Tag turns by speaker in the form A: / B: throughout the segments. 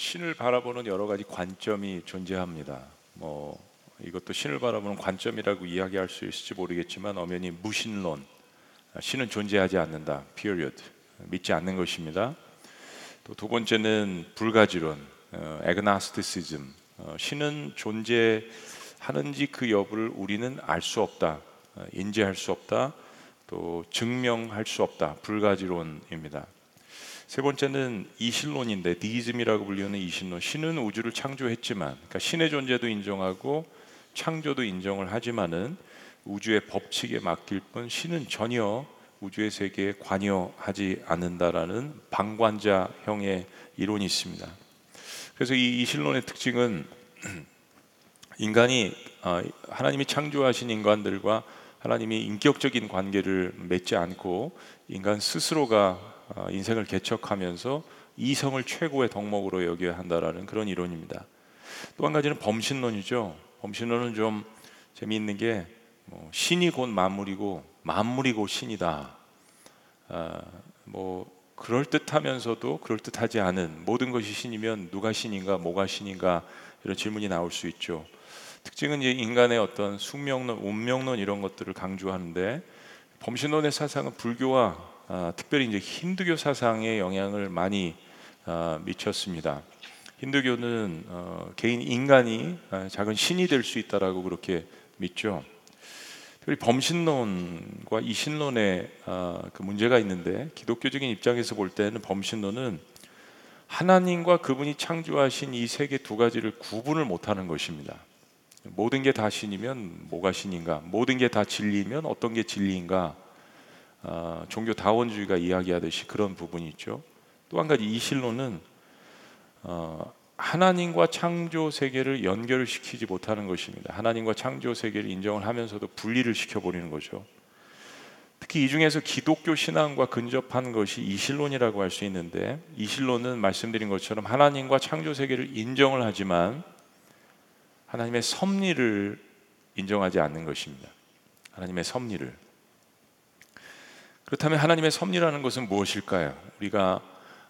A: 신을 바라보는 여러 가지 관점이 존재합니다. 뭐 이것도 신을 바라보는 관점이라고 이야기할 수 있을지 모르겠지만 엄연히 무신론, 신은 존재하지 않는다. period. 믿지 않는 것입니다. 또 두 번째는 불가지론, 어, agnosticism. 어, 신은 존재하는지 그 여부를 우리는 알 수 없다, 어, 인지할 수 없다, 또 증명할 수 없다. 불가지론입니다. 세 번째는 이신론인데 디이즘이라고 불리는 이신론. 신은 우주를 창조했지만, 그러니까 신의 존재도 인정하고 창조도 인정을 하지만은 우주의 법칙에 맡길 뿐 신은 전혀 우주의 세계에 관여하지 않는다라는 방관자형의 이론이 있습니다. 그래서 이 이신론의 특징은 인간이 아, 하나님이 창조하신 인간들과 하나님이 인격적인 관계를 맺지 않고 인간 스스로가 어, 인생을 개척하면서 이성을 최고의 덕목으로 여겨야 한다라는 그런 이론입니다. 또 한 가지는 범신론이죠. 범신론은 좀 재미있는 게 뭐 신이 곧 만물이고 만물이 곧 신이다. 아, 뭐 그럴 듯하면서도 그럴 듯하지 않은 모든 것이 신이면 누가 신인가, 뭐가 신인가 이런 질문이 나올 수 있죠. 특징은 이제 인간의 어떤 숙명론, 운명론 이런 것들을 강조하는데 범신론의 사상은 불교와 아, 특별히 이제 힌두교 사상에 영향을 많이 아, 미쳤습니다. 힌두교는 어, 개인 인간이 아, 작은 신이 될 수 있다라고 그렇게 믿죠. 특히 범신론과 이신론의 아, 그 문제가 있는데 기독교적인 입장에서 볼 때는 범신론은 하나님과 그분이 창조하신 이 세계 두 가지를 구분을 못하는 것입니다. 모든 게 다 신이면 뭐가 신인가? 모든 게 다 진리면 어떤 게 진리인가? 어, 종교 다원주의가 이야기하듯이 그런 부분이 있죠. 또 한 가지 이실론은 어, 하나님과 창조 세계를 연결을 시키지 못하는 것입니다. 하나님과 창조 세계를 인정을 하면서도 분리를 시켜버리는 거죠. 특히 이 중에서 기독교 신앙과 근접한 것이 이실론이라고 할 수 있는데 이실론은 말씀드린 것처럼 하나님과 창조 세계를 인정을 하지만 하나님의 섭리를 인정하지 않는 것입니다. 하나님의 섭리를 그렇다면 하나님의 섭리라는 것은 무엇일까요? 우리가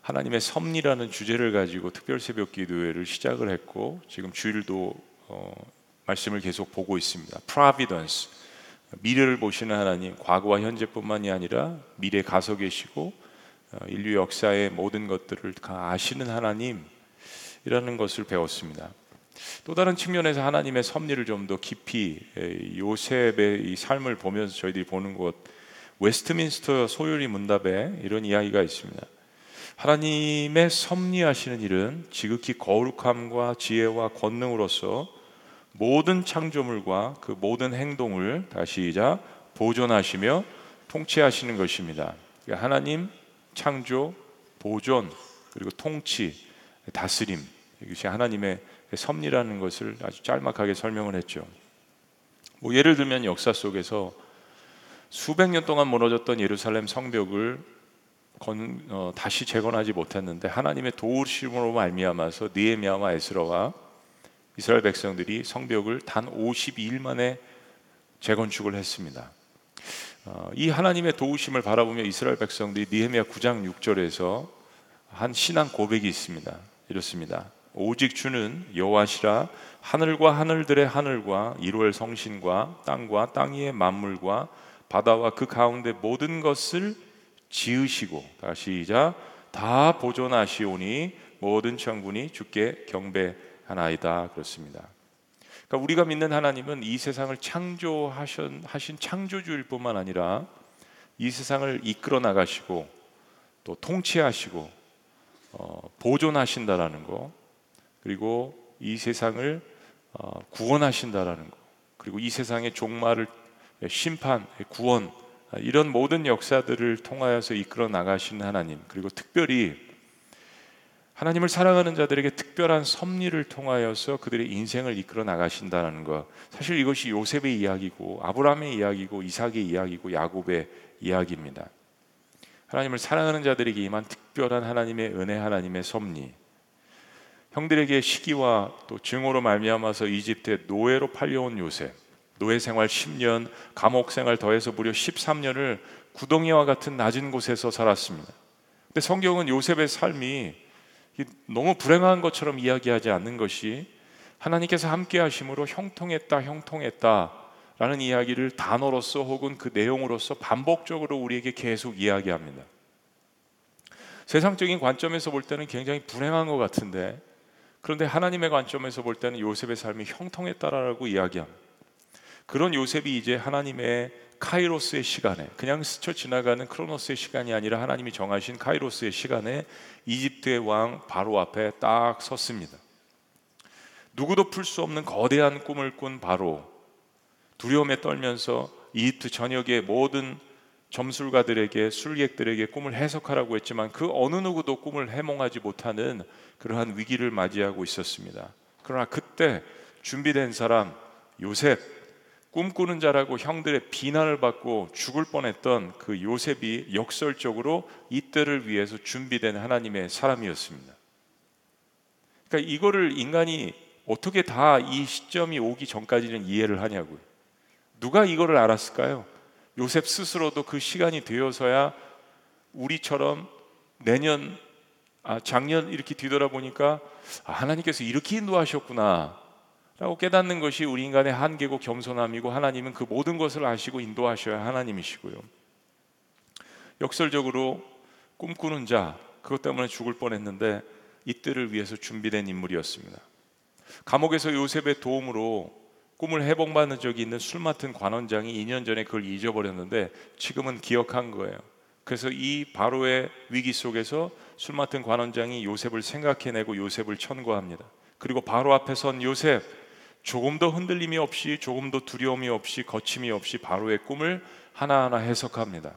A: 하나님의 섭리라는 주제를 가지고 특별 새벽 기도회를 시작을 했고 지금 주일도 어, 말씀을 계속 보고 있습니다. Providence 미래를 보시는 하나님, 과거와 현재뿐만이 아니라 미래 가서 계시고 어, 인류 역사의 모든 것들을 다 아시는 하나님이라는 것을 배웠습니다. 또 다른 측면에서 하나님의 섭리를 좀 더 깊이 요셉의 이 삶을 보면서 저희들이 보는 것 웨스트민스터 소요리 문답에 이런 이야기가 있습니다. 하나님의 섭리하시는 일은 지극히 거룩함과 지혜와 권능으로서 모든 창조물과 그 모든 행동을 다시 이자 보존하시며 통치하시는 것입니다. 그러니까 하나님 창조, 보존, 그리고 통치, 다스림 이것이 하나님의 섭리라는 것을 아주 짤막하게 설명을 했죠. 뭐 예를 들면 역사 속에서 수백 년 동안 무너졌던 예루살렘 성벽을 건, 어, 다시 재건하지 못했는데 하나님의 도우심으로 말미암아서 느헤미야와 에스라와 이스라엘 백성들이 성벽을 단 52일 만에 재건축을 했습니다. 어, 이 하나님의 도우심을 바라보며 이스라엘 백성들이 느헤미야 9장 6절에서 한 신앙 고백이 있습니다. 이렇습니다. 오직 주는 여호와시라 하늘과 하늘들의 하늘과 이루엘 성신과 땅과 땅 위의 만물과 바다와 그 가운데 모든 것을 지으시고 다시 이자 다 보존하시오니 모든 천군이 주께 경배하나이다 그렇습니다. 그러니까 우리가 믿는 하나님은 이 세상을 창조하신 하신 창조주일 뿐만 아니라 이 세상을 이끌어 나가시고 또 통치하시고 어, 보존하신다라는 거 그리고 이 세상을 어, 구원하신다라는 거 그리고 이 세상의 종말을 심판, 구원 이런 모든 역사들을 통하여서 이끌어 나가시는 하나님 그리고 특별히 하나님을 사랑하는 자들에게 특별한 섭리를 통하여서 그들의 인생을 이끌어 나가신다는 것. 사실 이것이 요셉의 이야기고 아브라함의 이야기고 이삭의 이야기고 야곱의 이야기입니다. 하나님을 사랑하는 자들에게 임한 특별한 하나님의 은혜 하나님의 섭리. 형들에게 시기와 또 증오로 말미암아서 이집트에 노예로 팔려온 요셉 노예 생활 10년, 감옥 생활 더해서 무려 13년을 구덩이와 같은 낮은 곳에서 살았습니다. 근데 성경은 요셉의 삶이 너무 불행한 것처럼 이야기하지 않는 것이 하나님께서 함께 하심으로 형통했다, 형통했다. 라는 이야기를 단어로서 혹은 그 내용으로서 반복적으로 우리에게 계속 이야기합니다. 세상적인 관점에서 볼 때는 굉장히 불행한 것 같은데 그런데 하나님의 관점에서 볼 때는 요셉의 삶이 형통했다라고 이야기합니다. 그런 요셉이 이제 하나님의 카이로스의 시간에 그냥 스쳐 지나가는 크로노스의 시간이 아니라 하나님이 정하신 카이로스의 시간에 이집트의 왕 바로 앞에 딱 섰습니다. 누구도 풀 수 없는 거대한 꿈을 꾼 바로 두려움에 떨면서 이집트 전역의 모든 점술가들에게 술객들에게 꿈을 해석하라고 했지만 그 어느 누구도 꿈을 해몽하지 못하는 그러한 위기를 맞이하고 있었습니다. 그러나 그때 준비된 사람 요셉 꿈꾸는 자라고 형들의 비난을 받고 죽을 뻔했던 그 요셉이 역설적으로 이때를 위해서 준비된 하나님의 사람이었습니다. 그러니까 이거를 인간이 어떻게 다 이 시점이 오기 전까지는 이해를 하냐고요. 누가 이거를 알았을까요? 요셉 스스로도 그 시간이 되어서야 우리처럼 내년 아 작년 이렇게 뒤돌아보니까 아, 하나님께서 이렇게 인도하셨구나 라고 깨닫는 것이 우리 인간의 한계고 겸손함이고 하나님은 그 모든 것을 아시고 인도하셔야 하나님이시고요. 역설적으로 꿈꾸는 자 그것 때문에 죽을 뻔했는데 이때를 위해서 준비된 인물이었습니다. 감옥에서 요셉의 도움으로 꿈을 회복받는 적이 있는 술 맡은 관원장이 2년 전에 그걸 잊어버렸는데 지금은 기억한 거예요. 그래서 이 바로의 위기 속에서 술 맡은 관원장이 요셉을 생각해내고 요셉을 천거합니다. 그리고 바로 앞에 선 요셉 조금도 흔들림이 없이 조금도 두려움이 없이 거침이 없이 바로의 꿈을 하나하나 해석합니다.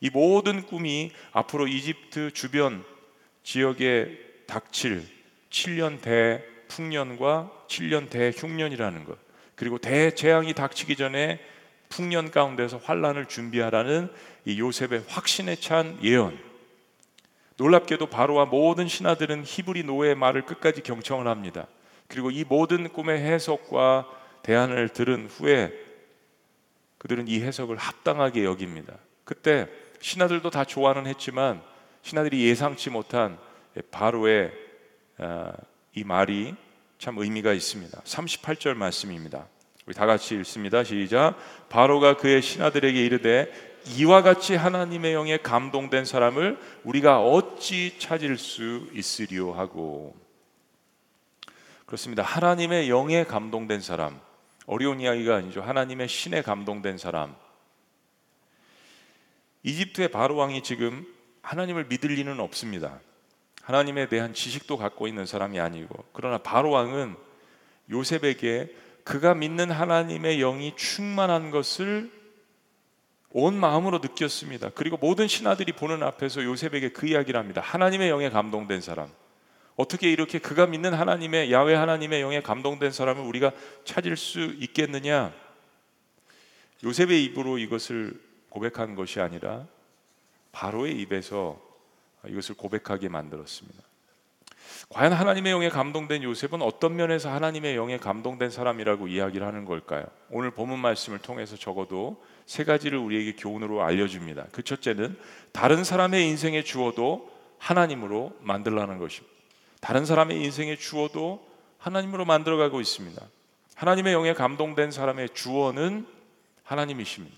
A: 이 모든 꿈이 앞으로 이집트 주변 지역에 닥칠 7년 대풍년과 7년 대흉년이라는 것 그리고 대재앙이 닥치기 전에 풍년 가운데서 환란을 준비하라는 이 요셉의 확신에 찬 예언. 놀랍게도 바로와 모든 신하들은 히브리 노예의 말을 끝까지 경청을 합니다. 그리고 이 모든 꿈의 해석과 대안을 들은 후에 그들은 이 해석을 합당하게 여깁니다. 그때 신하들도 다 좋아는 했지만 신하들이 예상치 못한 바로의 아, 이 말이 참 의미가 있습니다. 38절 말씀입니다. 우리 다 같이 읽습니다. 시작. 바로가 그의 신하들에게 이르되 이와 같이 하나님의 영에 감동된 사람을 우리가 어찌 찾을 수 있으리요 하고 그렇습니다. 하나님의 영에 감동된 사람. 어려운 이야기가 아니죠. 하나님의 신에 감동된 사람. 이집트의 바로 왕이 지금 하나님을 믿을 리는 없습니다. 하나님에 대한 지식도 갖고 있는 사람이 아니고 그러나 바로 왕은 요셉에게 그가 믿는 하나님의 영이 충만한 것을 온 마음으로 느꼈습니다. 그리고 모든 신하들이 보는 앞에서 요셉에게 그 이야기를 합니다. 하나님의 영에 감동된 사람. 어떻게 이렇게 그가 믿는 하나님의 야외 하나님의 영에 감동된 사람을 우리가 찾을 수 있겠느냐? 요셉의 입으로 이것을 고백한 것이 아니라 바로의 입에서 이것을 고백하게 만들었습니다. 과연 하나님의 영에 감동된 요셉은 어떤 면에서 하나님의 영에 감동된 사람이라고 이야기를 하는 걸까요? 오늘 본문 말씀을 통해서 적어도 세 가지를 우리에게 교훈으로 알려줍니다. 그 첫째는 다른 사람의 인생에 주어도 하나님으로 만들라는 것입니다. 다른 사람의 인생의 주어도 하나님으로 만들어가고 있습니다. 하나님의 영에 감동된 사람의 주어는 하나님이십니다.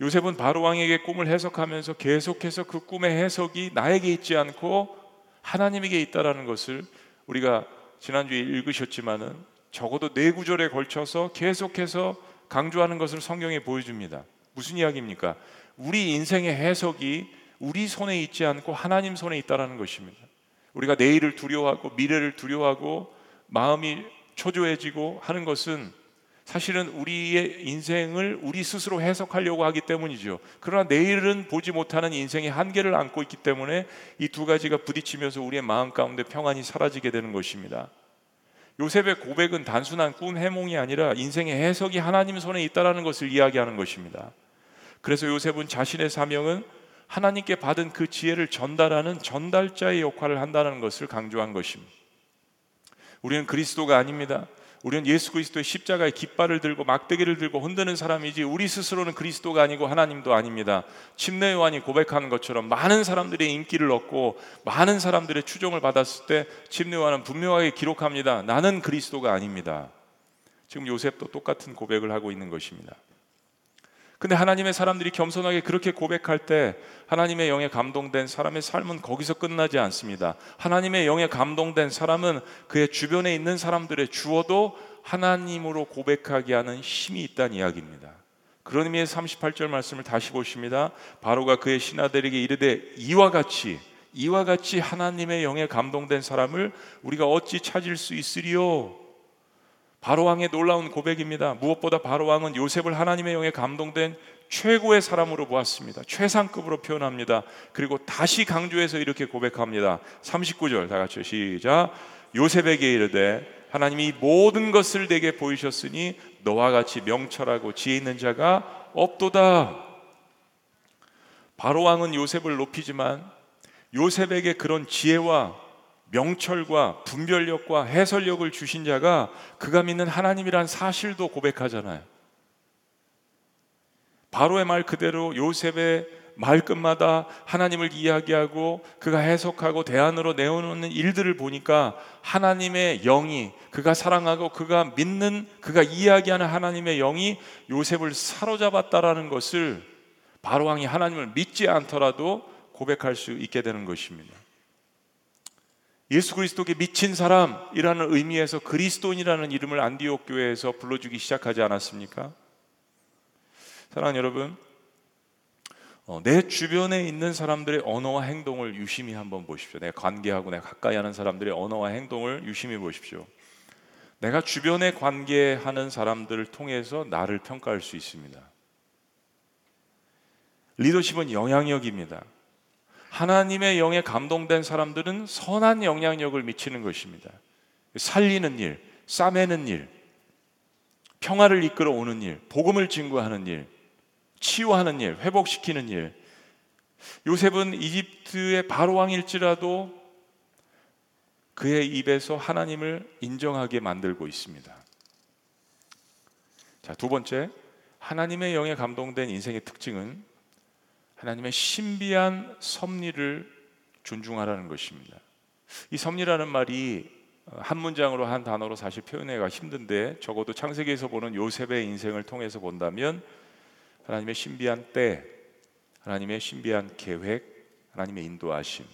A: 요셉은 바로 왕에게 꿈을 해석하면서 계속해서 그 꿈의 해석이 나에게 있지 않고 하나님에게 있다라는 것을 우리가 지난주에 읽으셨지만은 적어도 네 구절에 걸쳐서 계속해서 강조하는 것을 성경에 보여줍니다. 무슨 이야기입니까? 우리 인생의 해석이 우리 손에 있지 않고 하나님 손에 있다라는 것입니다. 우리가 내일을 두려워하고 미래를 두려워하고 마음이 초조해지고 하는 것은 사실은 우리의 인생을 우리 스스로 해석하려고 하기 때문이죠. 그러나 내일은 보지 못하는 인생의 한계를 안고 있기 때문에 이 두 가지가 부딪히면서 우리의 마음 가운데 평안이 사라지게 되는 것입니다. 요셉의 고백은 단순한 꿈 해몽이 아니라 인생의 해석이 하나님 손에 있다라는 것을 이야기하는 것입니다. 그래서 요셉은 자신의 사명은 하나님께 받은 그 지혜를 전달하는 전달자의 역할을 한다는 것을 강조한 것입니다. 우리는 그리스도가 아닙니다. 우리는 예수 그리스도의 십자가의 깃발을 들고 막대기를 들고 흔드는 사람이지 우리 스스로는 그리스도가 아니고 하나님도 아닙니다. 침례 요한이 고백하는 것처럼 많은 사람들의 인기를 얻고 많은 사람들의 추종을 받았을 때 침례 요한은 분명하게 기록합니다. 나는 그리스도가 아닙니다. 지금 요셉도 똑같은 고백을 하고 있는 것입니다. 근데 하나님의 사람들이 겸손하게 그렇게 고백할 때 하나님의 영에 감동된 사람의 삶은 거기서 끝나지 않습니다. 하나님의 영에 감동된 사람은 그의 주변에 있는 사람들의 주어도 하나님으로 고백하게 하는 힘이 있다는 이야기입니다. 그런 의미에서 38절 말씀을 다시 보십니다. 바로가 그의 신하들에게 이르되 이와 같이 이와 같이 하나님의 영에 감동된 사람을 우리가 어찌 찾을 수 있으리요? 바로 왕의 놀라운 고백입니다. 무엇보다 바로 왕은 요셉을 하나님의 영에 감동된 최고의 사람으로 보았습니다. 최상급으로 표현합니다. 그리고 다시 강조해서 이렇게 고백합니다. 39절 다 같이 시작. 요셉에게 이르되 하나님이 모든 것을 내게 보이셨으니 너와 같이 명철하고 지혜 있는 자가 없도다. 바로 왕은 요셉을 높이지만 요셉에게 그런 지혜와 명철과 분별력과 해설력을 주신 자가 그가 믿는 하나님이란 사실도 고백하잖아요. 바로의 말 그대로 요셉의 말끝마다 하나님을 이야기하고 그가 해석하고 대안으로 내어놓는 일들을 보니까 하나님의 영이 그가 사랑하고 그가 믿는 그가 이야기하는 하나님의 영이 요셉을 사로잡았다라는 것을 바로 왕이 하나님을 믿지 않더라도 고백할 수 있게 되는 것입니다. 예수 그리스도께 미친 사람이라는 의미에서 그리스도인이라는 이름을 안디옥 교회에서 불러주기 시작하지 않았습니까? 사랑하는 여러분, 어, 내 주변에 있는 사람들의 언어와 행동을 유심히 한번 보십시오. 내가 관계하고 내가 가까이 하는 사람들의 언어와 행동을 유심히 보십시오. 내가 주변에 관계하는 사람들을 통해서 나를 평가할 수 있습니다. 리더십은 영향력입니다. 하나님의 영에 감동된 사람들은 선한 영향력을 미치는 것입니다. 살리는 일, 싸매는 일, 평화를 이끌어 오는 일, 복음을 증거하는 일, 치유하는 일, 회복시키는 일. 요셉은 이집트의 바로 왕일지라도 그의 입에서 하나님을 인정하게 만들고 있습니다. 자, 두 번째, 하나님의 영에 감동된 인생의 특징은 하나님의 신비한 섭리를 존중하라는 것입니다. 이 섭리라는 말이 한 문장으로 한 단어로 사실 표현하기가 힘든데 적어도 창세기에서 보는 요셉의 인생을 통해서 본다면 하나님의 신비한 때, 하나님의 신비한 계획, 하나님의 인도하심,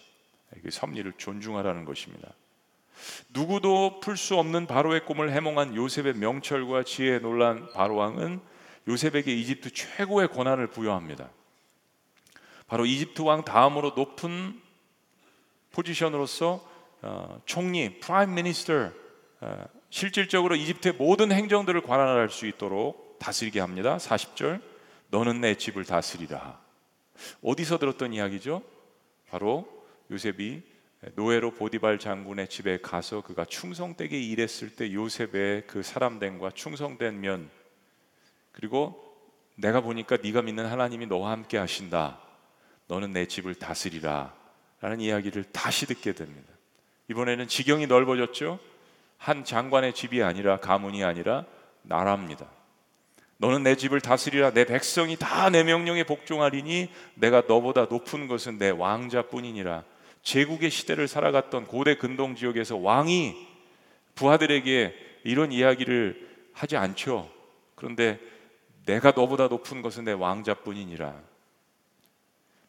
A: 그 섭리를 존중하라는 것입니다. 누구도 풀 수 없는 바로의 꿈을 해몽한 요셉의 명철과 지혜에 놀란 바로 왕은 요셉에게 이집트 최고의 권한을 부여합니다. 바로 이집트 왕 다음으로 높은 포지션으로서 어, 총리, prime minister, 어, 실질적으로 이집트의 모든 행정들을 관할할 수 있도록 다스리게 합니다. 40절, 너는 내 집을 다스리라. 어디서 들었던 이야기죠? 바로 요셉이 노예로 보디발 장군의 집에 가서 그가 충성되게 일했을 때 요셉의 그 사람됨과 충성된 면 그리고 내가 보니까 네가 믿는 하나님이 너와 함께 하신다. 너는 내 집을 다스리라 라는 이야기를 다시 듣게 됩니다. 이번에는 지경이 넓어졌죠. 한 장관의 집이 아니라 가문이 아니라 나라입니다. 너는 내 집을 다스리라 내 백성이 다 내 명령에 복종하리니 내가 너보다 높은 것은 내 왕자뿐이니라. 제국의 시대를 살아갔던 고대 근동 지역에서 왕이 부하들에게 이런 이야기를 하지 않죠. 그런데 내가 너보다 높은 것은 내 왕자뿐이니라.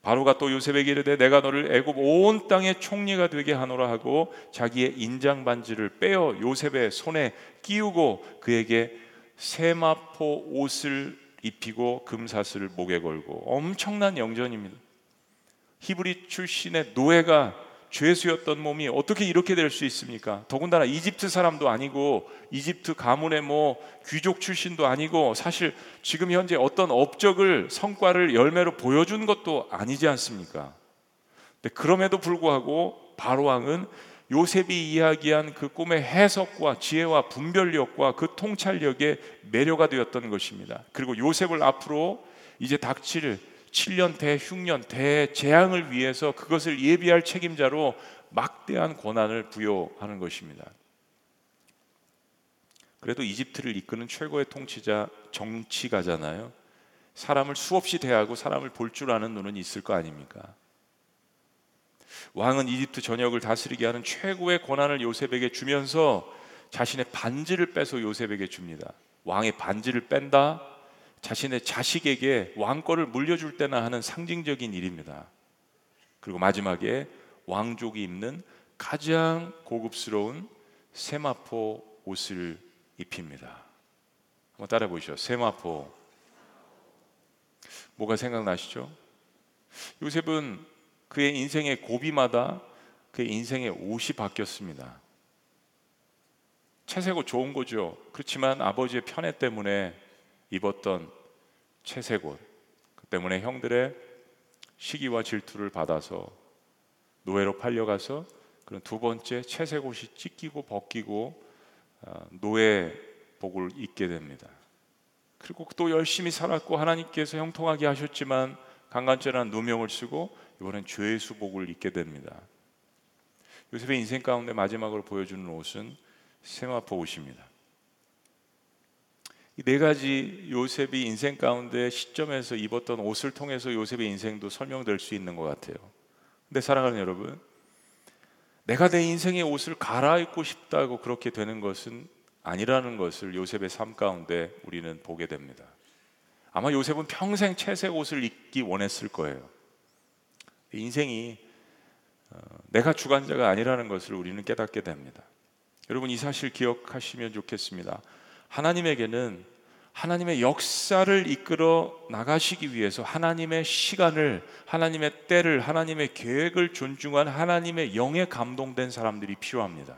A: 바로가 또 요셉에게 이르되 내가 너를 애굽 온 땅의 총리가 되게 하노라 하고 자기의 인장 반지를 빼어 요셉의 손에 끼우고 그에게 세마포 옷을 입히고 금사슬을 목에 걸고 엄청난 영전입니다. 히브리 출신의 노예가 죄수였던 몸이 어떻게 이렇게 될 수 있습니까? 더군다나 이집트 사람도 아니고 이집트 가문의 뭐 귀족 출신도 아니고 사실 지금 현재 어떤 업적을 성과를 열매로 보여준 것도 아니지 않습니까? 근데 그럼에도 불구하고 바로 왕은 요셉이 이야기한 그 꿈의 해석과 지혜와 분별력과 그 통찰력에 매료가 되었던 것입니다. 그리고 요셉을 앞으로 이제 닥칠 7년 대흉년 대재앙을 위해서 그것을 예비할 책임자로 막대한 권한을 부여하는 것입니다. 그래도 이집트를 이끄는 최고의 통치자 정치가잖아요. 사람을 수없이 대하고 사람을 볼 줄 아는 눈은 있을 거 아닙니까? 왕은 이집트 전역을 다스리게 하는 최고의 권한을 요셉에게 주면서 자신의 반지를 빼서 요셉에게 줍니다. 왕의 반지를 뺀다. 자신의 자식에게 왕권을 물려줄 때나 하는 상징적인 일입니다. 그리고 마지막에 왕족이 입는 가장 고급스러운 세마포 옷을 입힙니다. 한번 따라 보시죠. 세마포. 뭐가 생각나시죠? 요셉은 그의 인생의 고비마다 그의 인생의 옷이 바뀌었습니다. 채색옷 좋은 거죠. 그렇지만 아버지의 편애 때문에 입었던 채색옷 그 때문에 형들의 시기와 질투를 받아서 노예로 팔려가서 그런 두 번째 채색옷이 찢기고 벗기고 아, 노예복을 입게 됩니다. 그리고 또 열심히 살았고 하나님께서 형통하게 하셨지만 강간죄라는 누명을 쓰고 이번엔 죄의 수복을 입게 됩니다. 요셉의 인생 가운데 마지막으로 보여주는 옷은 세마포 옷입니다. 이네 가지 요셉이 인생 가운데 시점에서 입었던 옷을 통해서 요셉의 인생도 설명될 수 있는 것 같아요. 근데 사랑하는 여러분, 내가 내 인생의 옷을 갈아입고 싶다고 그렇게 되는 것은 아니라는 것을 요셉의 삶 가운데 우리는 보게 됩니다. 아마 요셉은 평생 채색 옷을 입기 원했을 거예요. 인생이 어, 내가 주관자가 아니라는 것을 우리는 깨닫게 됩니다. 여러분 이 사실 기억하시면 좋겠습니다. 하나님에게는 하나님의 역사를 이끌어 나가시기 위해서 하나님의 시간을, 하나님의 때를, 하나님의 계획을 존중한 하나님의 영에 감동된 사람들이 필요합니다.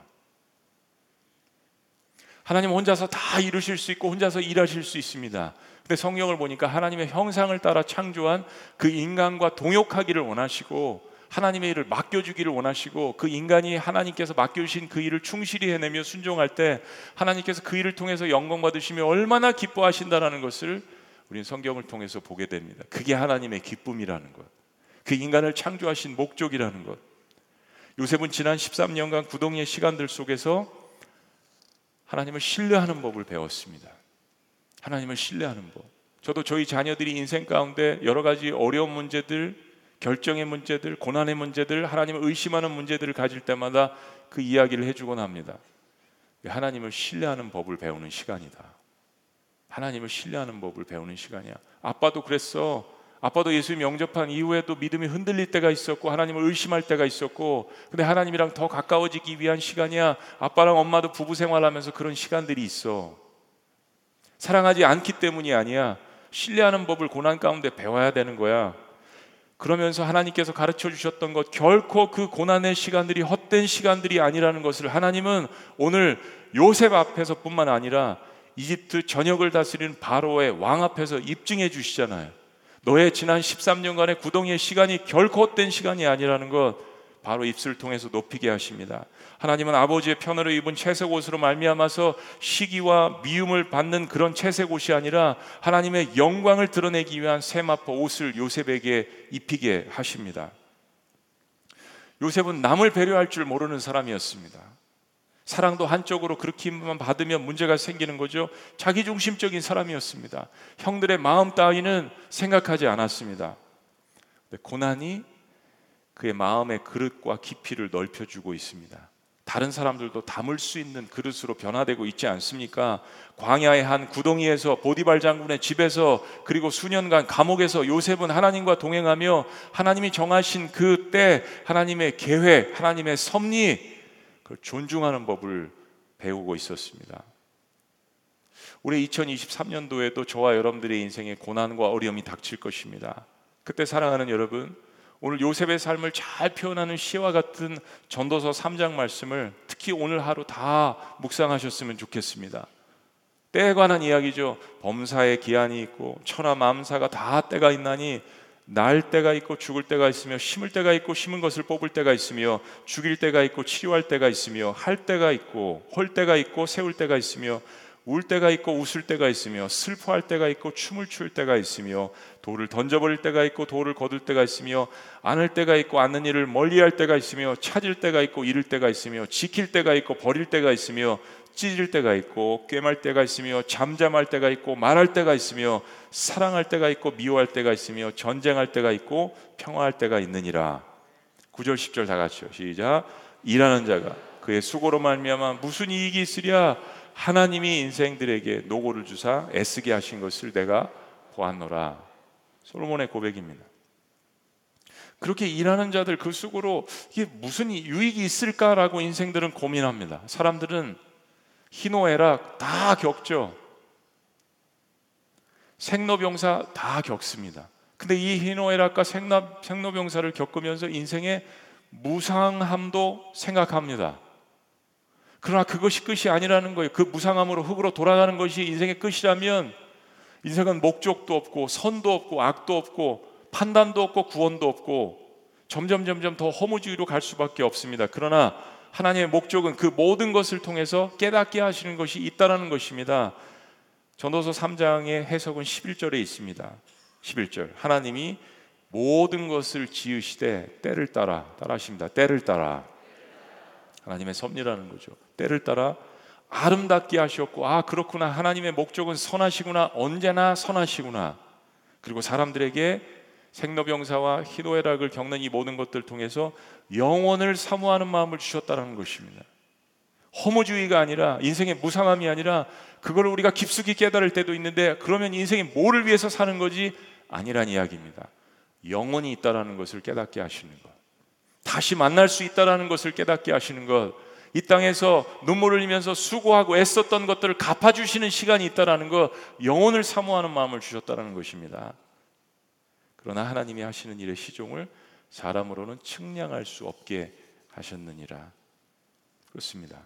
A: 하나님 혼자서 다 이루실 수 있고 혼자서 일하실 수 있습니다. 근데 성경을 보니까 하나님의 형상을 따라 창조한 그 인간과 동역하기를 원하시고 하나님의 일을 맡겨주기를 원하시고 그 인간이 하나님께서 맡겨주신 그 일을 충실히 해내며 순종할 때 하나님께서 그 일을 통해서 영광 받으시며 얼마나 기뻐하신다라는 것을 우리는 성경을 통해서 보게 됩니다. 그게 하나님의 기쁨이라는 것. 그 인간을 창조하신 목적이라는 것. 요셉은 지난 13년간 구동의 시간들 속에서 하나님을 신뢰하는 법을 배웠습니다. 하나님을 신뢰하는 법. 저도 저희 자녀들이 인생 가운데 여러 가지 어려운 문제들, 결정의 문제들, 고난의 문제들, 하나님을 의심하는 문제들을 가질 때마다 그 이야기를 해주곤 합니다. 하나님을 신뢰하는 법을 배우는 시간이다. 하나님을 신뢰하는 법을 배우는 시간이야. 아빠도 그랬어. 아빠도 예수님 영접한 이후에도 믿음이 흔들릴 때가 있었고 하나님을 의심할 때가 있었고 근데 하나님이랑 더 가까워지기 위한 시간이야. 아빠랑 엄마도 부부 생활하면서 그런 시간들이 있어. 사랑하지 않기 때문이 아니야. 신뢰하는 법을 고난 가운데 배워야 되는 거야. 그러면서 하나님께서 가르쳐 주셨던 것 결코 그 고난의 시간들이 헛된 시간들이 아니라는 것을 하나님은 오늘 요셉 앞에서뿐만 아니라 이집트 전역을 다스리는 바로의 왕 앞에서 입증해 주시잖아요. 너의 지난 13년간의 구동의 시간이 결코 헛된 시간이 아니라는 것 바로 입술을 통해서 높이게 하십니다. 하나님은 아버지의 편으로 입은 채색 옷으로 말미암아서 시기와 미움을 받는 그런 채색 옷이 아니라 하나님의 영광을 드러내기 위한 세마포 옷을 요셉에게 입히게 하십니다. 요셉은 남을 배려할 줄 모르는 사람이었습니다. 사랑도 한쪽으로 그렇게만 받으면 문제가 생기는 거죠. 자기중심적인 사람이었습니다. 형들의 마음 따위는 생각하지 않았습니다. 고난이 그의 마음의 그릇과 깊이를 넓혀주고 있습니다. 다른 사람들도 담을 수 있는 그릇으로 변화되고 있지 않습니까? 광야의 한 구덩이에서 보디발 장군의 집에서 그리고 수년간 감옥에서 요셉은 하나님과 동행하며 하나님이 정하신 그 때 하나님의 계획, 하나님의 섭리 그걸 존중하는 법을 배우고 있었습니다. 올해 2023년도에도 저와 여러분들의 인생에 고난과 어려움이 닥칠 것입니다. 그때 사랑하는 여러분, 오늘 요셉의 삶을 잘 표현하는 시와 같은 전도서 3장 말씀을 특히 오늘 하루 다 묵상하셨으면 좋겠습니다. 때에 관한 이야기죠. 범사의 기한이 있고 천하 만사가 다 때가 있나니 날 때가 있고 죽을 때가 있으며 심을 때가 있고 심은 것을 뽑을 때가 있으며 죽일 때가 있고 치료할 때가 있으며 할 때가 있고 헐 때가 있고 세울 때가 있으며 울 때가 있고 웃을 때가 있으며 슬퍼할 때가 있고 춤을 출 때가 있으며 돌을 던져버릴 때가 있고 돌을 거둘 때가 있으며 안을 때가 있고 않는 일을 멀리할 때가 있으며 찾을 때가 있고 잃을 때가 있으며 지킬 때가 있고 버릴 때가 있으며 찢을 때가 있고 꿰말 때가 있으며 잠잠할 때가 있고 말할 때가 있으며 사랑할 때가 있고 미워할 때가 있으며 전쟁할 때가 있고 평화할 때가 있느니라. 9절 10절 다 같이요. 시작. 일하는 자가 그의 수고로 말미암아 무슨 이익이 있으랴? 하나님이 인생들에게 노고를 주사 애쓰게 하신 것을 내가 보았노라. 솔로몬의 고백입니다. 그렇게 일하는 자들 그 수고로 이게 무슨 유익이 있을까라고 인생들은 고민합니다. 사람들은 희노애락 다 겪죠. 생로병사 다 겪습니다. 근데 이 희노애락과 생로, 생로병사를 겪으면서 인생의 무상함도 생각합니다. 그러나 그것이 끝이 아니라는 거예요. 그 무상함으로 흙으로 돌아가는 것이 인생의 끝이라면 인생은 목적도 없고 선도 없고 악도 없고 판단도 없고 구원도 없고 점점 점점 더 허무주의로 갈 수밖에 없습니다. 그러나 하나님의 목적은 그 모든 것을 통해서 깨닫게 하시는 것이 있다라는 것입니다. 전도서 3장의 해석은 11절에 있습니다. 11절. 하나님이 모든 것을 지으시되 때를 따라 따라 하십니다. 때를 따라 하나님의 섭리라는 거죠. 때를 따라 아름답게 하셨고 아 그렇구나 하나님의 목적은 선하시구나 언제나 선하시구나 그리고 사람들에게 생로병사와 희노애락을 겪는 이 모든 것들 통해서 영원을 사모하는 마음을 주셨다는 것입니다. 허무주의가 아니라 인생의 무상함이 아니라 그걸 우리가 깊숙이 깨달을 때도 있는데 그러면 인생이 뭐를 위해서 사는 거지 아니란 이야기입니다. 영원이 있다라는 것을 깨닫게 하시는 것. 다시 만날 수 있다라는 것을 깨닫게 하시는 것. 이 땅에서 눈물을 흘리면서 수고하고 애썼던 것들을 갚아주시는 시간이 있다라는 것, 영혼을 사모하는 마음을 주셨다라는 것입니다. 그러나 하나님이 하시는 일의 시종을 사람으로는 측량할 수 없게 하셨느니라. 그렇습니다.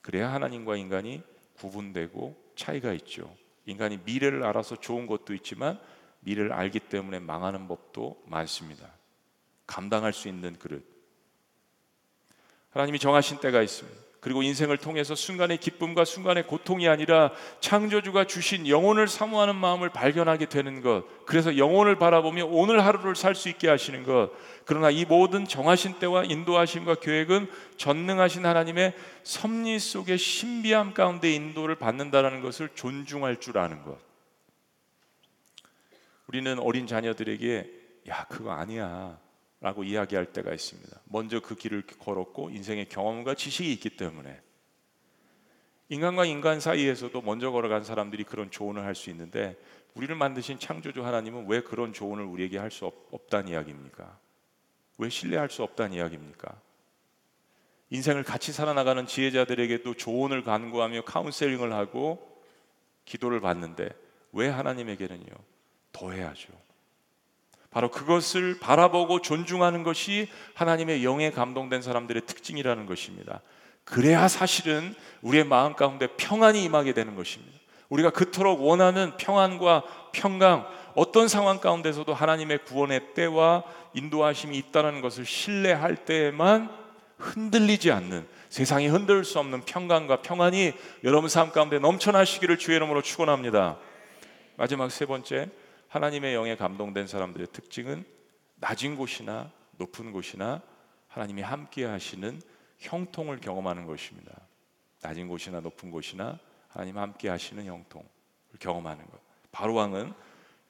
A: 그래야 하나님과 인간이 구분되고 차이가 있죠. 인간이 미래를 알아서 좋은 것도 있지만 미래를 알기 때문에 망하는 법도 많습니다. 감당할 수 있는 그릇. 하나님이 정하신 때가 있습니다. 그리고 인생을 통해서 순간의 기쁨과 순간의 고통이 아니라 창조주가 주신 영혼을 사모하는 마음을 발견하게 되는 것. 그래서 영혼을 바라보며 오늘 하루를 살 수 있게 하시는 것. 그러나 이 모든 정하신 때와 인도하심과 계획은 전능하신 하나님의 섭리 속의 신비함 가운데 인도를 받는다라는 것을 존중할 줄 아는 것. 우리는 어린 자녀들에게 야, 그거 아니야. 라고 이야기할 때가 있습니다. 먼저 그 길을 걸었고 인생의 경험과 지식이 있기 때문에 인간과 인간 사이에서도 먼저 걸어간 사람들이 그런 조언을 할 수 있는데 우리를 만드신 창조주 하나님은 왜 그런 조언을 우리에게 할 수 없다는 이야기입니까? 왜 신뢰할 수 없다는 이야기입니까? 인생을 같이 살아나가는 지혜자들에게도 조언을 간구하며 카운셀링을 하고 기도를 받는데 왜 하나님에게는요? 더 해야죠. 바로 그것을 바라보고 존중하는 것이 하나님의 영에 감동된 사람들의 특징이라는 것입니다. 그래야 사실은 우리의 마음 가운데 평안이 임하게 되는 것입니다. 우리가 그토록 원하는 평안과 평강, 어떤 상황 가운데서도 하나님의 구원의 때와 인도하심이 있다는 것을 신뢰할 때에만 흔들리지 않는 세상이 흔들 수 없는 평강과 평안이 여러분 삶 가운데 넘쳐나시기를 주의 이름으로 축원합니다. 마지막 세 번째 하나님의 영에 감동된 사람들의 특징은 낮은 곳이나 높은 곳이나 하나님이 함께 하시는 형통을 경험하는 것입니다. 낮은 곳이나 높은 곳이나 하나님 함께 하시는 형통을 경험하는 것. 바로 왕은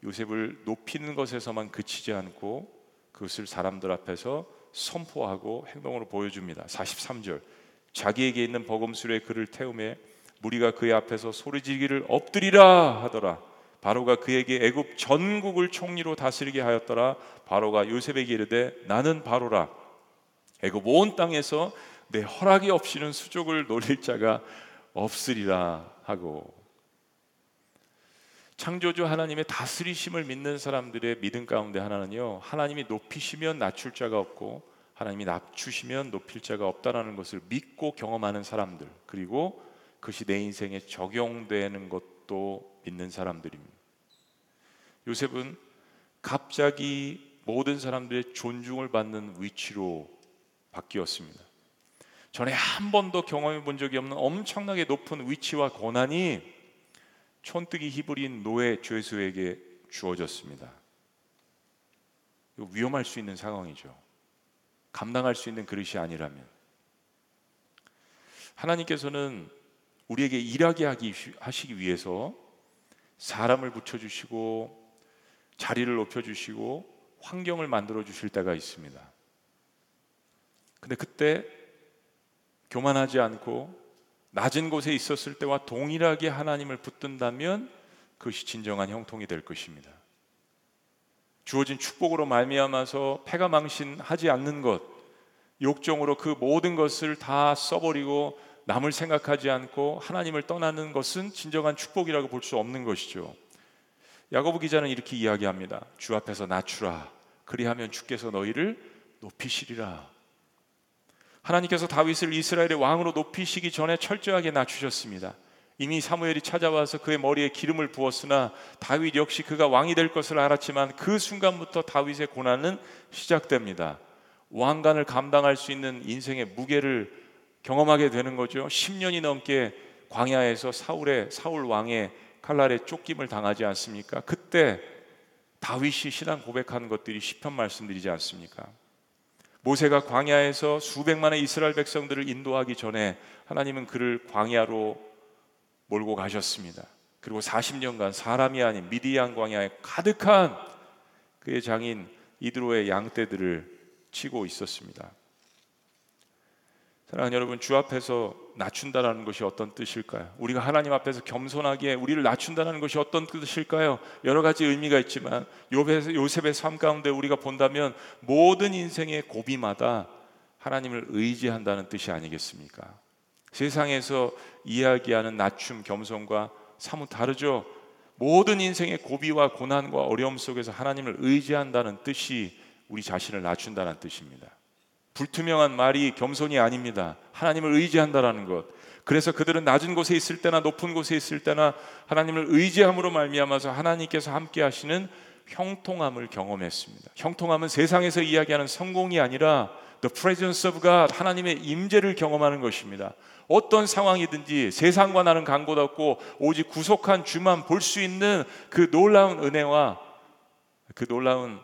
A: 요셉을 높이는 것에서만 그치지 않고 그것을 사람들 앞에서 선포하고 행동으로 보여줍니다. 43절. 자기에게 있는 버금술에 그를 태우매 무리가 그의 앞에서 소리지기를 엎드리라 하더라. 바로가 그에게 애굽 전국을 총리로 다스리게 하였더라. 바로가 요셉에게 이르되 나는 바로라. 애굽 온 땅에서 내 허락이 없이는 수족을 노릴 자가 없으리라 하고 창조주 하나님의 다스리심을 믿는 사람들의 믿음 가운데 하나는요. 하나님이 높이시면 낮출 자가 없고 하나님이 낮추시면 높일 자가 없다라는 것을 믿고 경험하는 사람들 그리고 그것이 내 인생에 적용되는 것 도 믿는 사람들입니다. 요셉은 갑자기 모든 사람들의 존중을 받는 위치로 바뀌었습니다. 전에 한 번도 경험해 본 적이 없는 엄청나게 높은 위치와 권한이 촌뜨기 히브리인 노예 죄수에게 주어졌습니다. 위험할 수 있는 상황이죠. 감당할 수 있는 그릇이 아니라면 하나님께서는 우리에게 일하게 하기 하시기 위해서 사람을 붙여 주시고 자리를 높여 주시고 환경을 만들어 주실 때가 있습니다. 근데 그때 교만하지 않고 낮은 곳에 있었을 때와 동일하게 하나님을 붙든다면 그것이 진정한 형통이 될 것입니다. 주어진 축복으로 말미암아서 패가 망신하지 않는 것, 욕정으로 그 모든 것을 다 써버리고 남을 생각하지 않고 하나님을 떠나는 것은 진정한 축복이라고 볼 수 없는 것이죠. 야고보 기자는 이렇게 이야기합니다. 주 앞에서 낮추라. 그리하면 주께서 너희를 높이시리라. 하나님께서 다윗을 이스라엘의 왕으로 높이시기 전에 철저하게 낮추셨습니다. 이미 사무엘이 찾아와서 그의 머리에 기름을 부었으나 다윗 역시 그가 왕이 될 것을 알았지만 그 순간부터 다윗의 고난은 시작됩니다. 왕관을 감당할 수 있는 인생의 무게를 경험하게 되는 거죠. 10년이 넘게 광야에서 사울의 사울 왕의 칼날에 쫓김을 당하지 않습니까? 그때 다윗이 신앙 고백하는 것들이 시편 말씀드리지 않습니까? 모세가 광야에서 수백만의 이스라엘 백성들을 인도하기 전에 하나님은 그를 광야로 몰고 가셨습니다. 그리고 40년간 사람이 아닌 미디안 광야에 가득한 그의 장인 이드로의 양떼들을 치고 있었습니다. 사랑하는 여러분, 주 앞에서 낮춘다라는 것이 어떤 뜻일까요? 우리가 하나님 앞에서 겸손하게 우리를 낮춘다는 것이 어떤 뜻일까요? 여러 가지 의미가 있지만 요셉의, 요셉의 삶 가운데 우리가 본다면 모든 인생의 고비마다 하나님을 의지한다는 뜻이 아니겠습니까? 세상에서 이야기하는 낮춤, 겸손과 사뭇 다르죠. 모든 인생의 고비와 고난과 어려움 속에서 하나님을 의지한다는 뜻이 우리 자신을 낮춘다는 뜻입니다. 불투명한 말이 겸손이 아닙니다. 하나님을 의지한다라는 것. 그래서 그들은 낮은 곳에 있을 때나 높은 곳에 있을 때나 하나님을 의지함으로 말미암아서 하나님께서 함께 하시는 형통함을 경험했습니다. 형통함은 세상에서 이야기하는 성공이 아니라 the presence of God 하나님의 임재를 경험하는 것입니다. 어떤 상황이든지 세상과 나는 간곳 없고 오직 구속한 주만 볼 수 있는 그 놀라운 은혜와 그 놀라운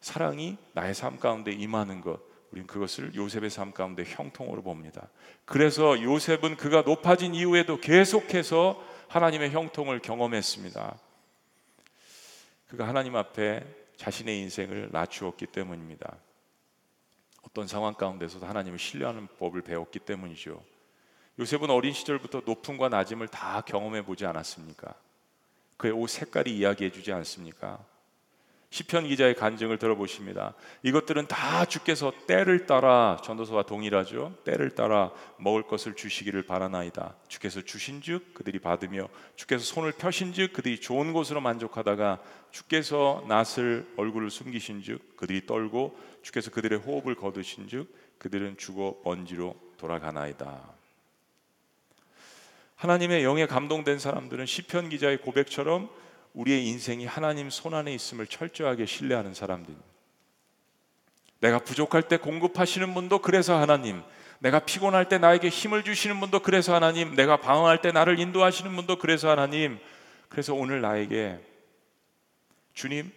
A: 사랑이 나의 삶 가운데 임하는 것. 우리는 그것을 요셉의 삶 가운데 형통으로 봅니다. 그래서 요셉은 그가 높아진 이후에도 계속해서 하나님의 형통을 경험했습니다. 그가 하나님 앞에 자신의 인생을 낮추었기 때문입니다. 어떤 상황 가운데서도 하나님을 신뢰하는 법을 배웠기 때문이죠. 요셉은 어린 시절부터 높음과 낮음을 다 경험해 보지 않았습니까? 그의 옷 색깔이 이야기해 주지 않습니까? 시편 기자의 간증을 들어보십니다. 이것들은 다 주께서 때를 따라 전도서와 동일하죠. 때를 따라 먹을 것을 주시기를 바라나이다. 주께서 주신즉 그들이 받으며 주께서 손을 펴신즉 그들이 좋은 곳으로 만족하다가 주께서 낯을 얼굴을 숨기신즉 그들이 떨고 주께서 그들의 호흡을 거두신즉 그들은 죽어 먼지로 돌아가나이다. 하나님의 영에 감동된 사람들은 시편 기자의 고백처럼 우리의 인생이 하나님 손 안에 있음을 철저하게 신뢰하는 사람들. 내가 부족할 때 공급하시는 분도 그래서 하나님, 내가 피곤할 때 나에게 힘을 주시는 분도 그래서 하나님, 내가 방황할 때 나를 인도하시는 분도 그래서 하나님. 그래서 오늘 나에게 주님,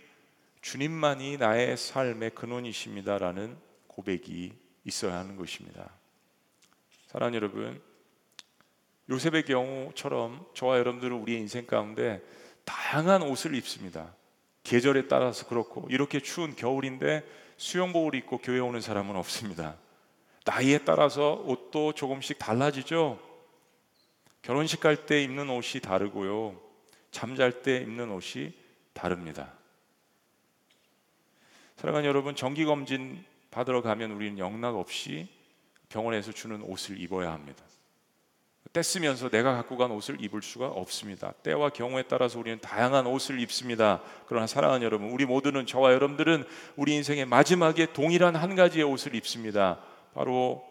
A: 주님만이 나의 삶의 근원이십니다라는 고백이 있어야 하는 것입니다. 사랑하는 여러분, 요셉의 경우처럼 저와 여러분들은 우리의 인생 가운데 다양한 옷을 입습니다. 계절에 따라서 그렇고 이렇게 추운 겨울인데 수영복을 입고 교회 오는 사람은 없습니다. 나이에 따라서 옷도 조금씩 달라지죠. 결혼식 갈 때 입는 옷이 다르고요. 잠잘 때 입는 옷이 다릅니다. 사랑하는 여러분, 정기 검진 받으러 가면 우리는 영락 없이 병원에서 주는 옷을 입어야 합니다. 떼쓰면서 내가 갖고 간 옷을 입을 수가 없습니다. 때와 경우에 따라서 우리는 다양한 옷을 입습니다. 그러나 사랑하는 여러분, 우리 모두는 저와 여러분들은 우리 인생의 마지막에 동일한 한 가지의 옷을 입습니다. 바로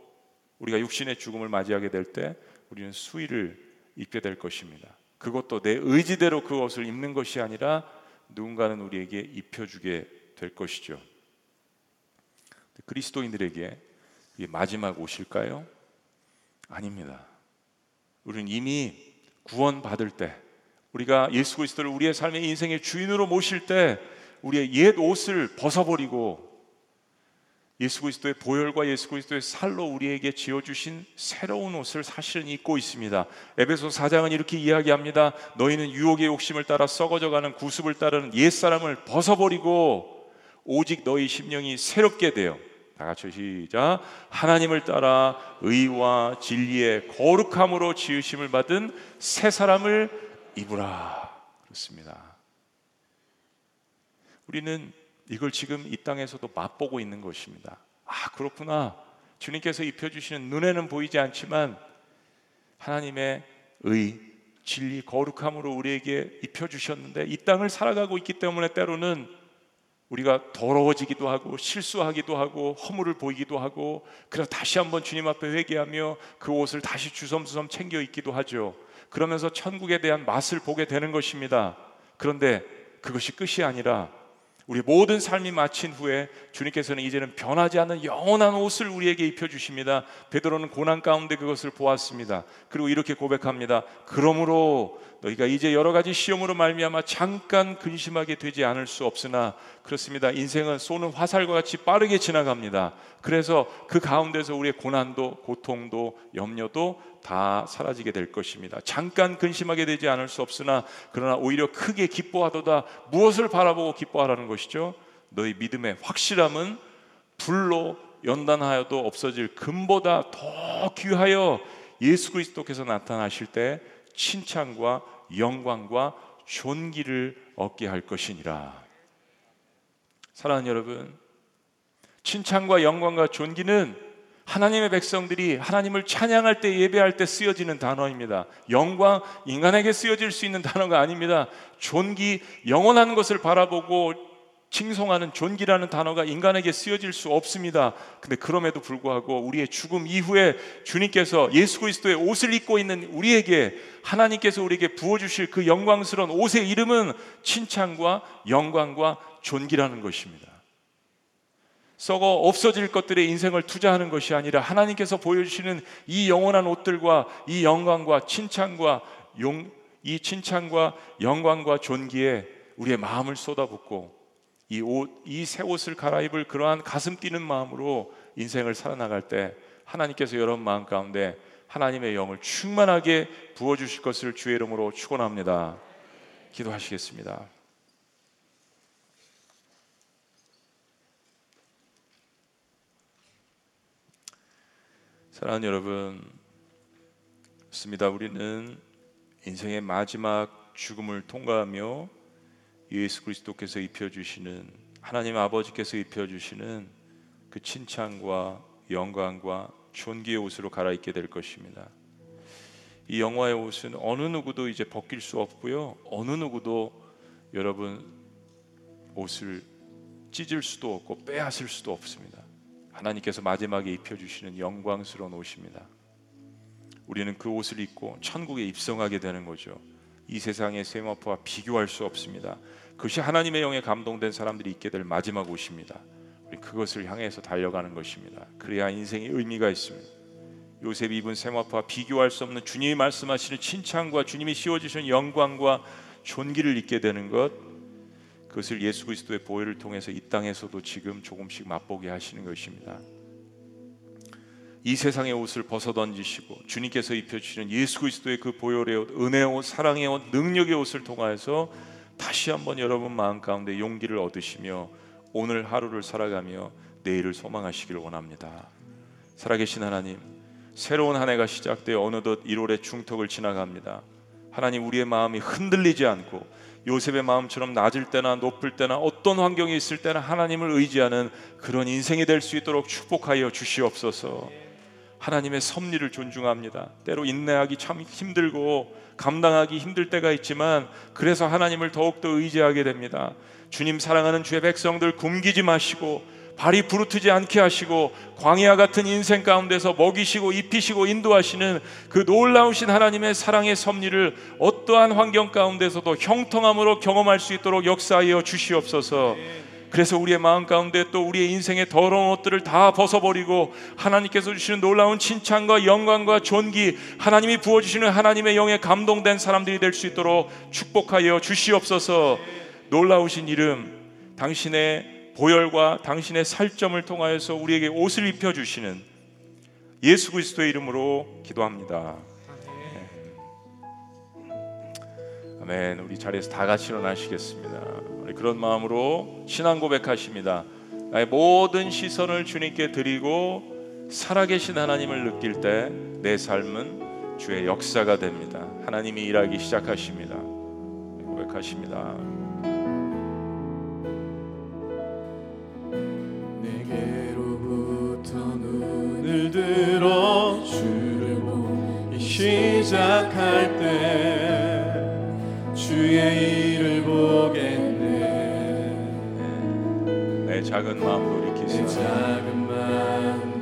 A: 우리가 육신의 죽음을 맞이하게 될 때 우리는 수의를 입게 될 것입니다. 그것도 내 의지대로 그 옷을 입는 것이 아니라 누군가는 우리에게 입혀주게 될 것이죠. 그리스도인들에게 마지막 옷일까요? 아닙니다. 우리는 이미 구원 받을 때 우리가 예수 그리스도를 우리의 삶의 인생의 주인으로 모실 때 우리의 옛 옷을 벗어버리고 예수 그리스도의 보혈과 예수 그리스도의 살로 우리에게 지어 주신 새로운 옷을 사실은 입고 있습니다. 에베소 4장은 이렇게 이야기합니다. 너희는 유혹의 욕심을 따라 썩어져 가는 구습을 따르는 옛 사람을 벗어버리고 오직 너희 심령이 새롭게 되어 다 같이 시작. 하나님을 따라 의와 진리의 거룩함으로 지으심을 받은 새 사람을 입으라. 그렇습니다. 우리는 이걸 지금 이 땅에서도 맛보고 있는 것입니다. 아, 그렇구나. 주님께서 입혀주시는 눈에는 보이지 않지만 하나님의 의, 진리, 거룩함으로 우리에게 입혀주셨는데 이 땅을 살아가고 있기 때문에 때로는 우리가 더러워지기도 하고 실수하기도 하고 허물을 보이기도 하고 그래서 다시 한번 주님 앞에 회개하며 그 옷을 다시 주섬주섬 챙겨 입기도 하죠. 그러면서 천국에 대한 맛을 보게 되는 것입니다. 그런데 그것이 끝이 아니라 우리 모든 삶이 마친 후에 주님께서는 이제는 변하지 않는 영원한 옷을 우리에게 입혀 주십니다. 베드로는 고난 가운데 그것을 보았습니다. 그리고 이렇게 고백합니다. 그러므로 너희가 이제 여러 가지 시험으로 말미암아 잠깐 근심하게 되지 않을 수 없으나 그렇습니다. 인생은 쏘는 화살과 같이 빠르게 지나갑니다. 그래서 그 가운데서 우리의 고난도 고통도 염려도 다 사라지게 될 것입니다. 잠깐 근심하게 되지 않을 수 없으나 그러나 오히려 크게 기뻐하도다 무엇을 바라보고 기뻐하라는 것이죠. 너희 믿음의 확실함은 불로 연단하여도 없어질 금보다 더 귀하여 예수 그리스도께서 나타나실 때 칭찬과 영광과 존귀를 얻게 할 것이니라. 사랑하는 여러분, 칭찬과 영광과 존귀는 하나님의 백성들이 하나님을 찬양할 때 예배할 때 쓰여지는 단어입니다. 영광 인간에게 쓰여질 수 있는 단어가 아닙니다. 존귀 영원한 것을 바라보고 칭송하는 존귀라는 단어가 인간에게 쓰여질 수 없습니다. 근데 그럼에도 불구하고 우리의 죽음 이후에 주님께서 예수 그리스도의 옷을 입고 있는 우리에게 하나님께서 우리에게 부어 주실 그 영광스러운 옷의 이름은 칭찬과 영광과 존귀라는 것입니다. 썩어 없어질 것들에 인생을 투자하는 것이 아니라 하나님께서 보여주시는 이 영원한 옷들과 이 영광과 칭찬과 용, 이 칭찬과 영광과 존귀에 우리의 마음을 쏟아붓고 이 옷, 이 새 옷을 갈아입을 그러한 가슴 뛰는 마음으로 인생을 살아나갈 때 하나님께서 여러분 마음 가운데 하나님의 영을 충만하게 부어 주실 것을 주의 이름으로 축원합니다. 기도하시겠습니다. 사랑하는 여러분, 습니다 우리는 인생의 마지막 죽음을 통과하며 예수 그리스도께서 입혀 주시는 하나님 아버지께서 입혀 주시는 그 칭찬과 영광과 존귀의 옷으로 갈아입게 될 것입니다. 이 영화의 옷은 어느 누구도 이제 벗길 수 없고요. 어느 누구도 여러분 옷을 찢을 수도 없고 빼앗을 수도 없습니다. 하나님께서 마지막에 입혀주시는 영광스러운 옷입니다. 우리는 그 옷을 입고 천국에 입성하게 되는 거죠. 이 세상의 세마포와 비교할 수 없습니다. 그것이 하나님의 영에 감동된 사람들이 입게 될 마지막 옷입니다. 우리 그것을 향해서 달려가는 것입니다. 그래야 인생의 의미가 있습니다. 요셉이 입은 세마포와 비교할 수 없는 주님이 말씀하시는 칭찬과 주님이 씌워주신 영광과 존귀를 입게 되는 것 그것을 예수 그리스도의 보혈을 통해서 이 땅에서도 지금 조금씩 맛보게 하시는 것입니다. 이 세상의 옷을 벗어 던지시고 주님께서 입혀 주시는 예수 그리스도의 그 보혈의 옷, 은혜의 옷, 사랑의 옷, 능력의 옷을 통하여서 다시 한번 여러분 마음 가운데 용기를 얻으시며 오늘 하루를 살아가며 내일을 소망하시길 원합니다. 살아계신 하나님, 새로운 한 해가 시작되어 어느덧 1월의 중턱을 지나갑니다. 하나님 우리의 마음이 흔들리지 않고 요셉의 마음처럼 낮을 때나 높을 때나 어떤 환경이 있을 때나 하나님을 의지하는 그런 인생이 될 수 있도록 축복하여 주시옵소서. 하나님의 섭리를 존중합니다. 때로 인내하기 참 힘들고 감당하기 힘들 때가 있지만 그래서 하나님을 더욱더 의지하게 됩니다. 주님 사랑하는 주의 백성들 굶기지 마시고 발이 부르트지 않게 하시고 광야 같은 인생 가운데서 먹이시고 입히시고 인도하시는 그 놀라우신 하나님의 사랑의 섭리를 어떠한 환경 가운데서도 형통함으로 경험할 수 있도록 역사하여 주시옵소서. 그래서 우리의 마음 가운데 또 우리의 인생의 더러운 옷들을 다 벗어버리고 하나님께서 주시는 놀라운 칭찬과 영광과 존귀 하나님이 부어주시는 하나님의 영에 감동된 사람들이 될 수 있도록 축복하여 주시옵소서. 놀라우신 이름 당신의 보혈과 당신의 살점을 통하여서 우리에게 옷을 입혀주시는 예수 그리스도의 이름으로 기도합니다. 아멘. 우리 자리에서 다 같이 일어나시겠습니다 그런 마음으로 신앙 고백하십니다. 나의 모든 시선을 주님께 드리고 살아계신 하나님을 느낄 때 내 삶은 주의 역사가 됩니다. 하나님이 일하기 시작하십니다. 고백하십니다.
B: 내게로부터 눈을 들어 주를 보기 시작할 때 주의
A: 작은 마음
B: 내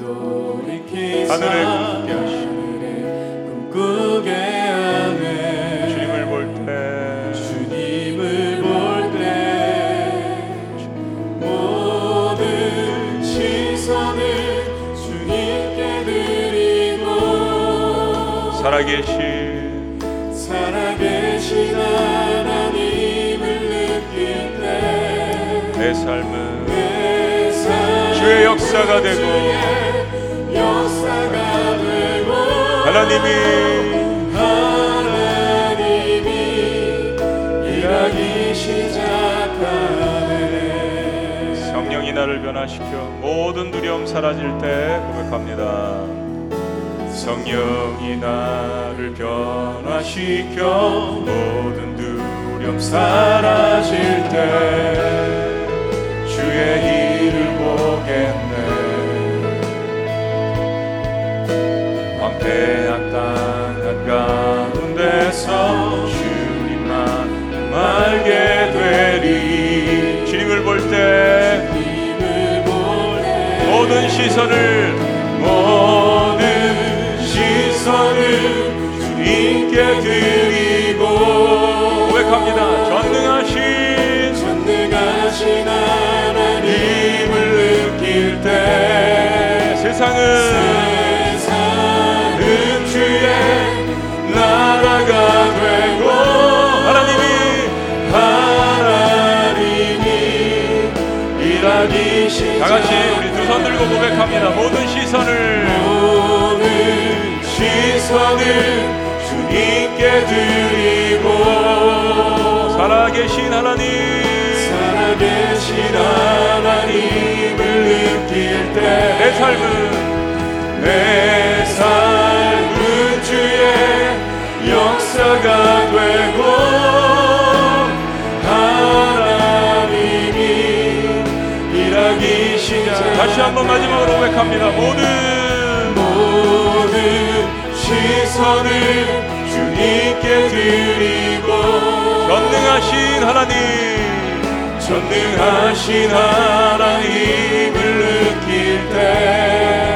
A: 돌이키사 하늘을 꿈꾸게
B: 하늘을 꿈꾸게 하네.
A: 주님을 볼 때.
B: 주님을 볼 때. 모든 시선을 주님께 드리고
A: 살아계신 역사가 되고 하나님이
B: 하나님이 일하기 시작하네
A: 성령이 나를 변화시켜 모든 두려움 사라질 때 고백합니다. 성령이 나를 변화시켜 모든 두려움 사라질 때 주의 일 을 보겠네. 황폐한 땅 한가운데서 주님만 알게 되리. 주님을 볼때 모든 시선을 모든 시선을 주님께 드리고 고백합니다. 전능하신
B: 전능하신 하나님을
A: 느낄 때 세상은
B: 세상은
A: 주의 나라가 되고 하나님이
B: 하나님이 일하기 시작
A: 다 같이 우리 두 손 들고 고백합니다. 모든 시선을
B: 모든 시선을 주님께 드리고
A: 살아계신 하나님.
B: 살아계신 하나님을 느낄 때
A: 내 삶은
B: 내 삶은 주의 역사가 되고 하나님이 일하기 시작
A: 다시 한번 마지막으로 고백합니다. 모든
B: 모든 시선을 주님께 드리고
A: 전능하신 하나님,
B: 전능하신 하나님을 느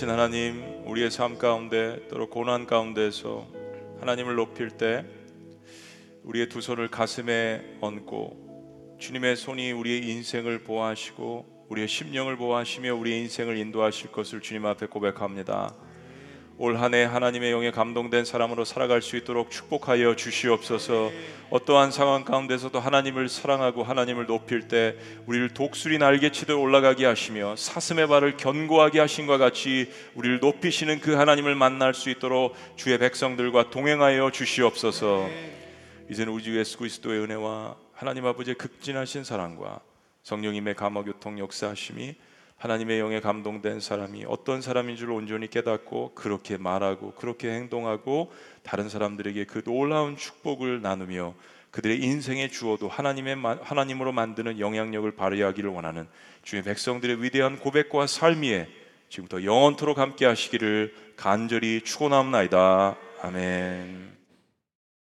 A: 살아계신 하나님, 우리의 삶 가운데 또는 고난 가운데서 하나님을 높일 때 우리의 두 손을 가슴에 얹고 주님의 손이 우리의 인생을 보호하시고 우리의 심령을 보호하시며 우리의 인생을 인도하실 것을 주님 앞에 고백합니다. 올 한 해 하나님의 영에 감동된 사람으로 살아갈 수 있도록 축복하여 주시옵소서. 어떠한 상황 가운데서도 하나님을 사랑하고 하나님을 높일 때 우리를 독수리 날개치듯 올라가게 하시며 사슴의 발을 견고하게 하신과 같이 우리를 높이시는 그 하나님을 만날 수 있도록 주의 백성들과 동행하여 주시옵소서. 이제는 우리 주 예수 그리스도의 은혜와 하나님 아버지의 극진하신 사랑과 성령님의 감화 교통 역사하심이 하나님의 영에 감동된 사람이 어떤 사람인 줄 온전히 깨닫고 그렇게 말하고 그렇게 행동하고 다른 사람들에게 그 놀라운 축복을 나누며 그들의 인생에 주어도 하나님의 마- 하나님으로 만드는 영향력을 발휘하기를 원하는 주의 백성들의 위대한 고백과 삶 위에 지금부터 영원토록 함께 하시기를 간절히 축원합나이다. 아멘.